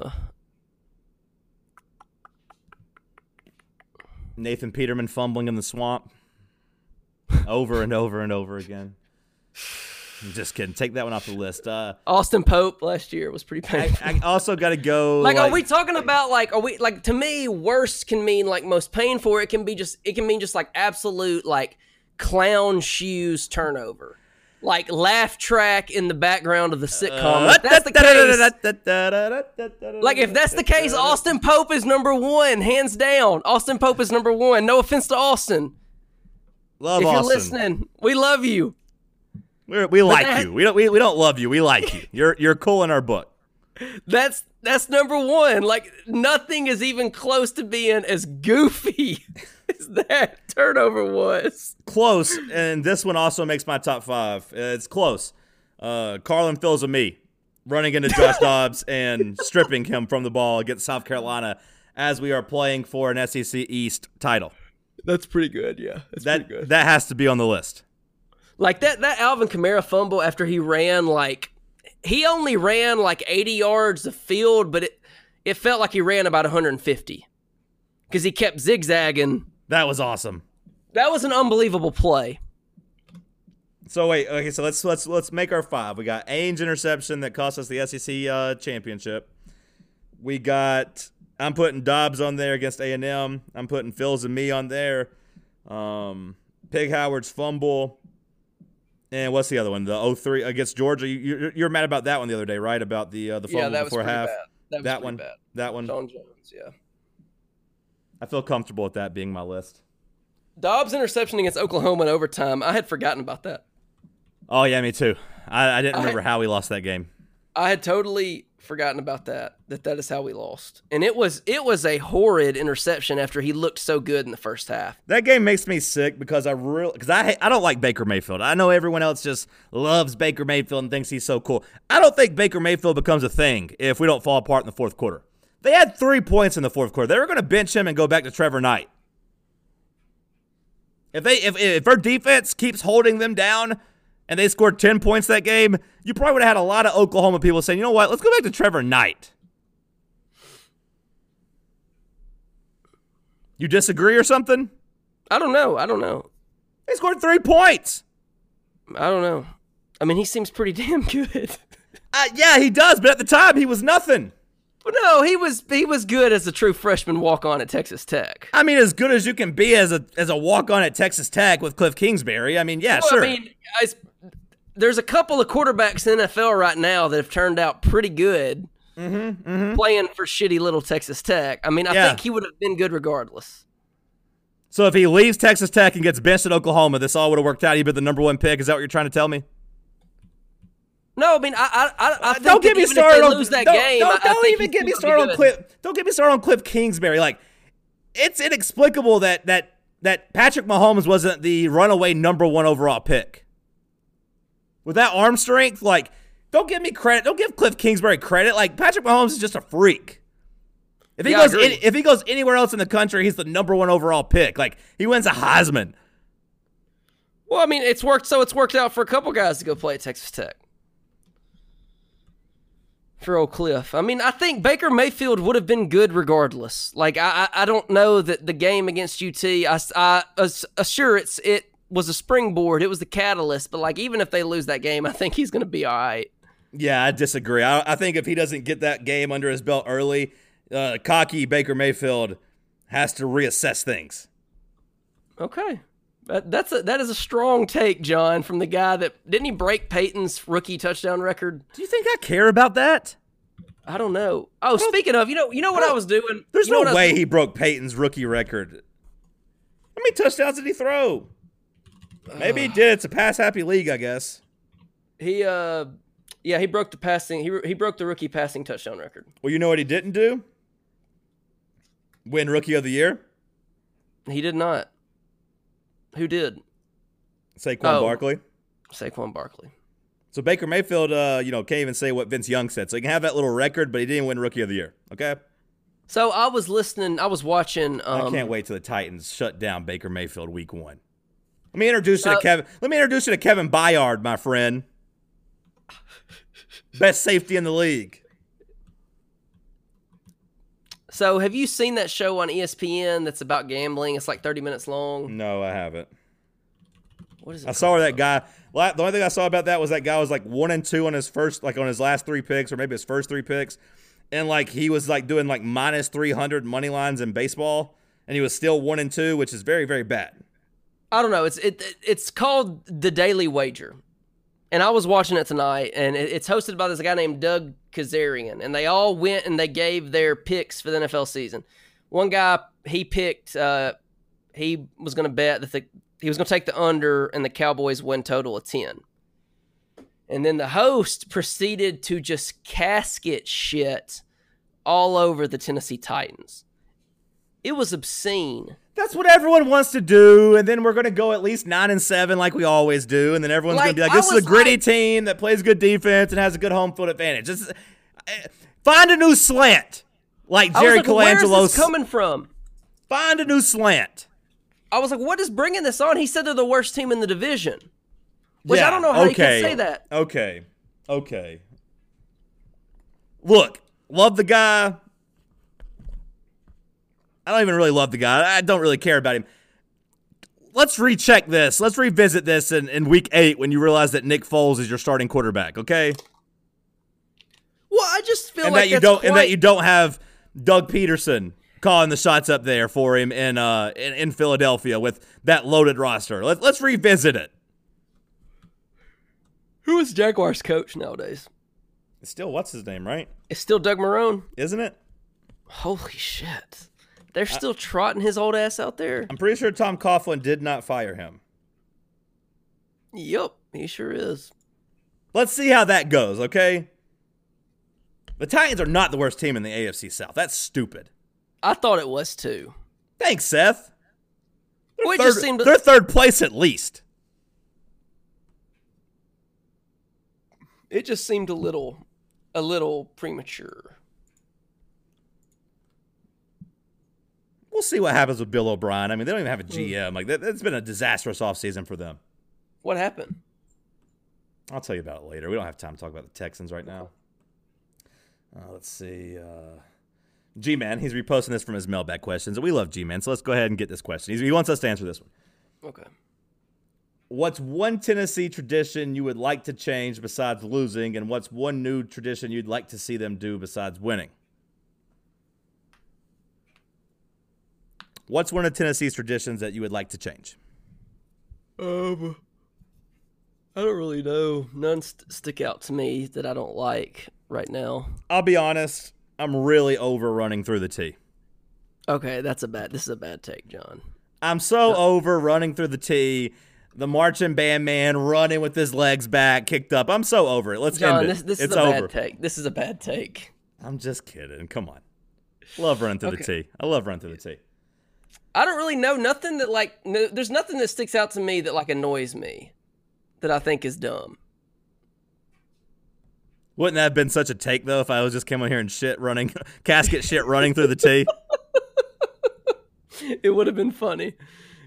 Nathan Peterman fumbling in the swamp, over and over and over again. I'm just kidding. Take that one off the list. Uh, Austin Pope last year was pretty painful. I also got to go. like, are we talking about like are we like to me worst can mean like most painful it can be just it can mean just like absolute like clown shoes turnover like laugh track in the background of the sitcom uh, if that's the case like if that's the case austin pope is number one hands down austin pope is number one no offense to austin love if you're listening we love you We're, we like that- you. We don't. We, we don't love you. We like you. You're you're cool in our book. that's that's number one like nothing is even close to being as goofy as that turnover was Close, and this one also makes my top five. It's close. Uh, Carlin Phil's of me running into Josh Dobbs and stripping him from the ball against South Carolina as we are playing for an SEC East title. That's pretty good, yeah. That's That good? that has to be on the list. Like that that Alvin Kamara fumble after he ran like he only ran like 80 yards of field, but it it felt like he ran about 150 because he kept zigzagging. That was awesome. That was an unbelievable play. So wait, okay, so let's let's let's make our five. We got Ainge interception that cost us the SEC uh, championship. We got I'm putting Dobbs on there against A and M. I'm putting Phil's and me on there. Um, Pig Howard's fumble. And what's the other one? The 03 against Georgia. You, you, you were mad about that one the other day, right? About the uh, the fumble yeah, that was before pretty half. bad. That, was That one. bad. That one. John Jones, yeah. I feel comfortable with that being my list. Dobbs interception against Oklahoma in overtime. I had forgotten about that. Oh yeah, me too. I, I didn't I- remember how we lost that game. I had totally forgotten about that. That that is how we lost. And it was it was a horrid interception after he looked so good in the first half. That game makes me sick because I really because I I don't like Baker Mayfield. I know everyone else just loves Baker Mayfield and thinks he's so cool. I don't think Baker Mayfield becomes a thing if we don't fall apart in the fourth quarter. They had three points in the fourth quarter. They were going to bench him and go back to Trevor Knight. If they if if their defense keeps holding them down and they scored ten points that game, you probably would have had a lot of Oklahoma people saying, you know what, let's go back to Trevor Knight. You disagree or something? I don't know. I don't know. They scored three points. I don't know. I mean, he seems pretty damn good. Uh, yeah, he does, but at the time he was nothing. But no, he was he was good as a true freshman walk on at Texas Tech. I mean, as good as you can be as a as a walk on at Texas Tech with Cliff Kingsbury. I mean, yeah, Well, sure. I mean, there's a couple of quarterbacks in the NFL right now that have turned out pretty good mm-hmm, mm-hmm. playing for shitty little Texas Tech. I mean, I Yeah. think he would have been good regardless. so if he leaves Texas Tech and gets benched at Oklahoma, this all would have worked out. He'd been the number one pick. Is that what you're trying to tell me? No, I mean, I I, I, I uh, don't that get me started on lose that don't, game. Don't, don't think even get me started on. Cliff. Don't get me started on Cliff Kingsbury. Like, it's inexplicable that that that Patrick Mahomes wasn't the runaway number one overall pick. With that arm strength, like, don't give me credit. Don't give Cliff Kingsbury credit. Like, Patrick Mahomes is just a freak. If he Yeah, goes, any, if he goes anywhere else in the country, he's the number one overall pick. Like, he wins a Heisman. Well, I mean, it's worked. So it's worked out for a couple guys to go play at Texas Tech. For Oak Cliff, I mean, I think Baker Mayfield would have been good regardless. Like, I, I, I don't know that the game against UT. I, I assure it's it was a springboard. It was the catalyst. But like, even if they lose that game, I think he's going to be all right. Yeah, I disagree. I, I, think if he doesn't get that game under his belt early, uh, cocky Baker Mayfield has to reassess things. Okay. That's a, that is a strong take, John, from the guy that didn't he break Peyton's rookie touchdown record? Do you think I care about that? I don't know. Oh, speaking of, you know, you know what I was doing. There's you know no way he broke Peyton's rookie record. How many touchdowns did he throw? Maybe he did. It's a pass happy league, I guess. He uh, yeah, he broke the passing. He he broke the rookie passing touchdown record. Well, you know what he didn't do? Win rookie of the year. He did not. Who did? Saquon oh, Barkley. Saquon Barkley. So Baker Mayfield, uh, you know, can't even say what Vince Young said. So he can have that little record, but he didn't win Rookie of the Year. Okay. So I was listening. I was watching. Um, I can't wait till the Titans shut down Baker Mayfield Week One. Let me introduce you to Kevin. Let me introduce you to Kevin Byard, my friend. Best safety in the league. So, have you seen that show on ESPN that's about gambling? It's like 30 minutes long. No, I haven't. What is it? I saw where that guy. The only thing I saw about that was that guy was like one and two on his first, like on his last three picks, or maybe his first three picks, and like he was like doing like minus 300 money lines in baseball, and he was still one and two, which is very very bad. I don't know. It's it it's called the Daily Wager, and I was watching it tonight, and it's hosted by this guy named Doug Kezirian, and they all went and they gave their picks for the NFL season. One guy he picked, uh, he was going to bet that the, he was going to take the under and the Cowboys win total of ten. And then the host proceeded to just casket shit all over the Tennessee Titans. It was obscene that's what everyone wants to do, and then we're going to go at least nine and seven like we always do, and then everyone's like, going to be like, "This is a gritty like, team that plays good defense and has a good home field advantage." Just, uh, find a new slant, like Jerry like, Colangelo. Where's coming from? Find a new slant. I was like, "What is bringing this on?" He said they're the worst team in the division, which yeah, I don't know how okay. you can say that. Okay, okay. Look, love the guy. I don't even really love the guy. I don't really care about him. Let's recheck this. Let's revisit this in, in week eight when you realize that Nick Foles is your starting quarterback. Okay. Well, I just feel and like that you don't quite... and that you don't have Doug Pederson calling the shots up there for him in uh in, in Philadelphia with that loaded roster. Let, let's revisit it. Who is Jaguars coach nowadays? It's still what's his name, right? It's still Doug Marrone, isn't it? Holy shit! They're still trotting his old ass out there. I'm pretty sure Tom Coughlin did not fire him. Yup, he sure is. Let's see how that goes, okay? The Titans are not the worst team in the AFC South. That's stupid. I thought it was too. Thanks, Seth. They're, well, third, to- they're third place at least. It just seemed a little a little premature. We'll see what happens with Bill O'Brien. I mean, they don't even have a GM. Like that, has been a disastrous offseason for them. What happened? I'll tell you about it later. We don't have time to talk about the Texans right now. Uh, let's see. Uh, G Man, he's reposting this from his mailbag questions. We love G Man, so let's go ahead and get this question. He's, he wants us to answer this one. Okay. What's one Tennessee tradition you would like to change besides losing, and what's one new tradition you'd like to see them do besides winning? What's one of Tennessee's traditions that you would like to change? Um, I don't really know. None st- stick out to me that I don't like right now. I'll be honest. I'm really over running through the T. Okay, that's a bad. This is a bad take, John. I'm so over running through the T. The marching band man running with his legs back, kicked up. I'm so over it. Let's John, end it. This, this it's is a over. bad take. This is a bad take. I'm just kidding. Come on. Love running through okay. the T. I love running through the T. I don't really know nothing that like no, there's nothing that sticks out to me that like annoys me that I think is dumb. Wouldn't that have been such a take though if I was just came on here and shit running casket shit running through the T? it would have been funny.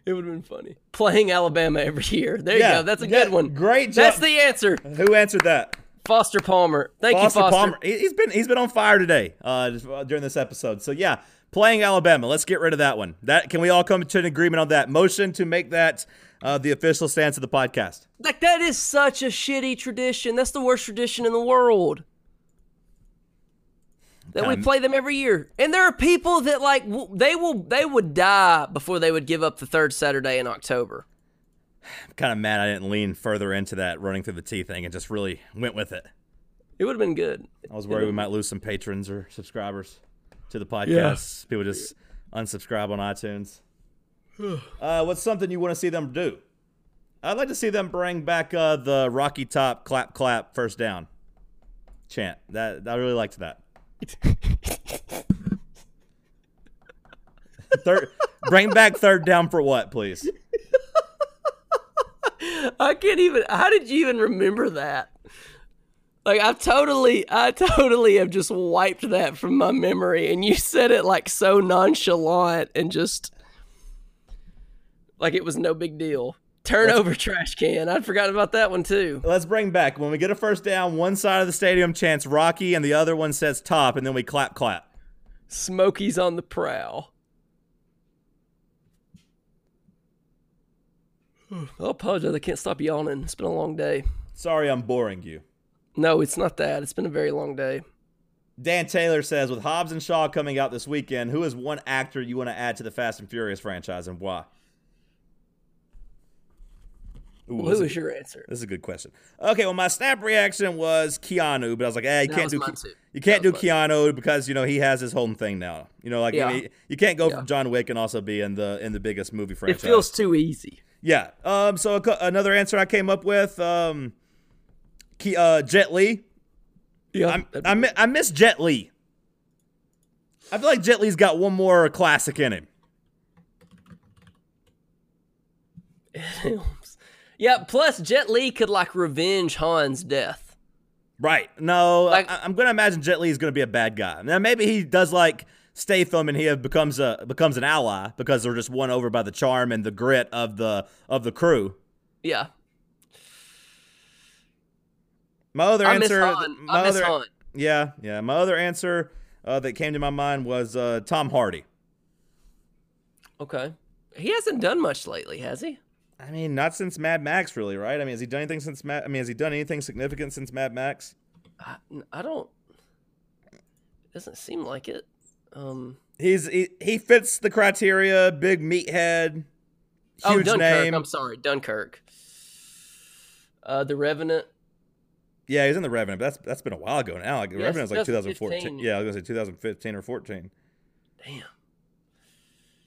It would have been funny. Playing Alabama every year. There you go. That's a yeah, good one. great job. That's the answer. Who answered that? Foster Palmer. Thank Foster you, Foster. Palmer. He- He's been he's been on fire today uh, uh, during this episode. So yeah, playing Alabama. Let's get rid of that one. That can we all come to an agreement on that motion to make that uh, the official stance of the podcast? Like that is such a shitty tradition. That's the worst tradition in the world. That we play them every year, and there are people that like they will they would die before they would give up the third Saturday in October. I'm kind of mad I didn't lean further into that running through the T thing and just really went with it. It would have been good. I was worried we might lose some patrons or subscribers to the podcast. People just unsubscribe on iTunes. uh, what's something you want to see them do? I'd like to see them bring back uh, the Rocky Top clap clap first down chant. That I really liked that. third, bring back third down for what, please? I can't even. How did you even remember that? Like I've totally, I totally have just wiped that from my memory, and you said it like so nonchalant and just like it was no big deal. Turnover trash can. I'd forgotten about that one too. Let's bring back when we get a first down. One side of the stadium chants Rocky, and the other one says top, and then we clap clap. Smokey's on the prowl. I apologize. I can't stop yawning. It's been a long day. Sorry, I'm boring you. No, it's not that. It's been a very long day. Dan Taylor says, with Hobbs and Shaw coming out this weekend, who is one actor you want to add to the Fast and Furious franchise and why? Ooh, Well, this, who is, is your answer? this is a good question. Okay, well, my snap reaction was Keanu, but I was like, eh, you That can't do mine Ke- you can't do was Keanu because you know he has his whole thing now. You know, like Yeah. you, you can't go Yeah. from John Wick and also be in the in the biggest movie franchise. It feels too easy. yeah. Um. So a, another answer I came up with, um, Ke- uh, Jet Li. Yeah, I'm, I, I miss Jet Li. I feel like Jet Li's got one more classic in him. yeah. Plus, Jet Li could like revenge Han's death. Right. No, Like- I, I'm going to imagine Jet Li is going to be a bad guy. Now, maybe he does like Statham and he becomes a becomes an ally because they're just won over by the charm and the grit of the of the crew. Yeah, My other I answer, my I miss other, Han. yeah, yeah. My other answer uh, that came to my mind was uh, Tom Hardy. Okay, he hasn't done much lately, has he? I mean, not since Mad Max, really, right? I mean, has he done anything since Mad? I mean, has he done anything significant since Mad Max? I, I don't. Doesn't seem like it. Um. He's he, he fits the criteria. Big meathead, huge oh, Dunkirk. name. I'm sorry, Dunkirk. Uh, the Revenant. Yeah, he's in the Revenant. But that's that's been a while ago now. Like the Yes, Revenant was like 2014. Yeah, I was gonna say 2015 or 14. Damn.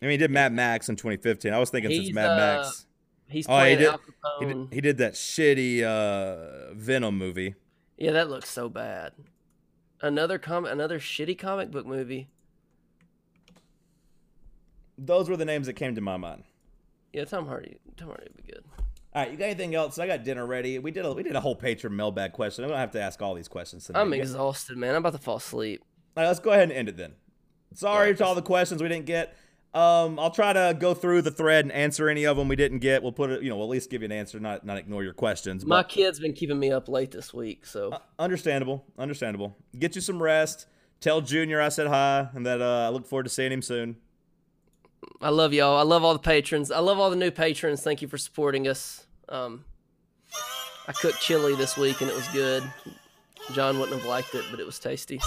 I mean, he did Mad Max in 2015. I was thinking since He's, Mad uh, Max. He's Oh, he did- He did, he did that shitty uh, Venom movie. Yeah, that looks so bad. Another comic, another shitty comic book movie. Those were the names that came to my mind. Yeah, Tom Hardy. Tom Hardy would be good. All right, you got anything else? I got dinner ready. We did a we did a whole patron mailbag question. I'm gonna have to ask all these questions tonight. I'm exhausted, man. I'm about to fall asleep. All right, let's go ahead and end it then. Sorry Right. to all the questions we didn't get. Um, I'll try to go through the thread and answer any of them we didn't get. We'll put it, you know, we'll at least give you an answer, not not ignore your questions. My kid's been keeping me up late this week, so Uh, understandable, understandable. Get you some rest. Tell Junior I said hi, and that uh, I look forward to seeing him soon. I love y'all. I love all the patrons. I love all the new patrons. Thank you for supporting us. Um, I cooked chili this week and it was good. John wouldn't have liked it, but it was tasty.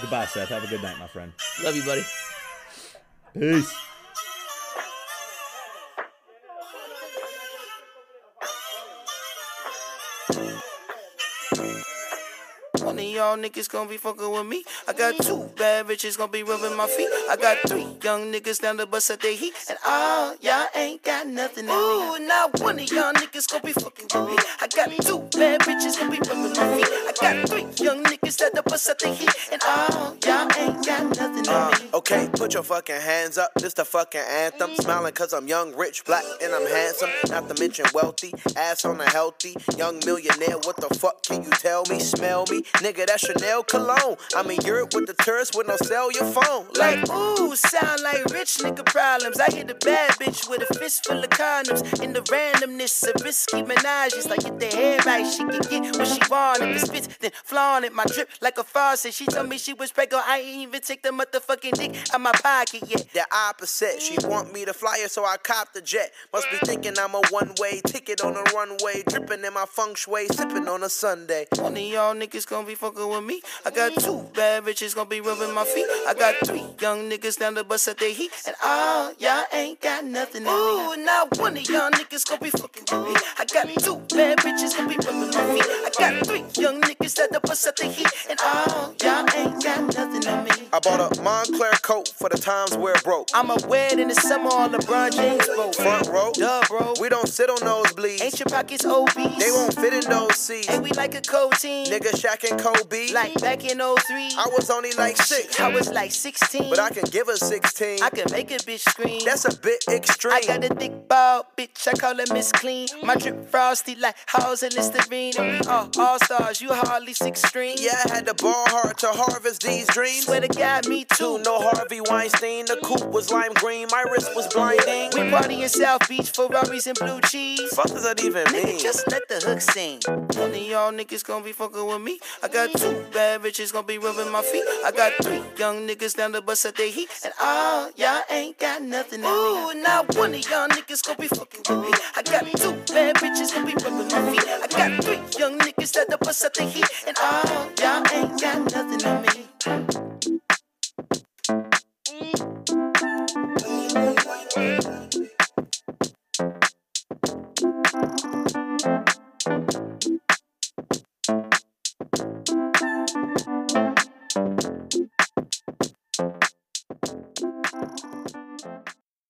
Goodbye, Seth. Have a good night, my friend. Love you, buddy. Peace. One of y'all niggas gonna be fucking with me. I got two bad bitches gonna be rubbing my feet. I got three young niggas down the bus at their heat. And all y'all ain't got nothing on me. Ooh, now one of y'all niggas gonna be fucking with me. I got two bad bitches gonna be rubbing my feet. I got three young niggas down the bus at their heat. And all y'all ain't got nothing on me. Okay, put your your fucking hands up, this the fucking anthem. Smiling cause I'm young, rich, black, and I'm handsome. Not to mention wealthy, ass on a healthy. Young millionaire, what the fuck can you tell me? Smell me? Nigga, that's Chanel cologne. I'm in Europe with the tourists with no your phone. Like, ooh, sound like rich nigga problems. I hit a bad bitch with a fist full of condoms. In the randomness of risky menages, like get the hair right, she can get what she want. If it spits, then flaunt it. My drip like a faucet. She told me she was pregnant. I ain't even take the motherfucking dick out my pocket yet. The opposite, she want me to fly her, so I cop the jet. Must be thinking I'm a one-way ticket on a runway, dripping in my feng shui, sipping on a Sunday. One of y'all niggas gonna be fucking with me. I got two bad bitches gonna be rubbing my feet. I got three young niggas down the bus at their heat. And all y'all ain't got nothing on me. Ooh, not one of y'all niggas gonna be fucking with me. I got two bad bitches gonna be rubbing my feet. I got three young niggas at the bus at their heat. And all y'all ain't got nothing on me. I bought a Moncler coat for the times where it broke. I'ma wear it in the summer on LeBron James boat. Front row, Duh, bro. we don't sit on those bleeds. Ain't your pockets obese? They won't fit in those seats. And we like a cold team. Nigga Shaq and Kobe. Like back in 03. I was only like six, I was like 16. but I can give her 16. I can make a bitch scream. That's a bit extreme. I got a thick ball, bitch. I call her Miss Clean. My drip frosty like house and Listerine. We all stars. You hardly six string. yeah, I had to ball hard to harvest these dreams. Swear to God, me too. no Harvey Weinstein. The coupe was lime green. My wrist was blinding. We party in South Beach, Ferraris and blue cheese. Fuck does that even Nigga, mean? just let the hook sing. One of y'all niggas gonna be fucking with me. I got two Two bad bitches gonna be rubbing my feet. I got three young niggas down the bus at the heat. And all y'all ain't got nothing to Ooh, not one of y'all niggas gonna be fucking with me. I got two bad bitches gonna be rubbing my feet. I got three young niggas down the bus at the heat. And all y'all ain't got nothing on me.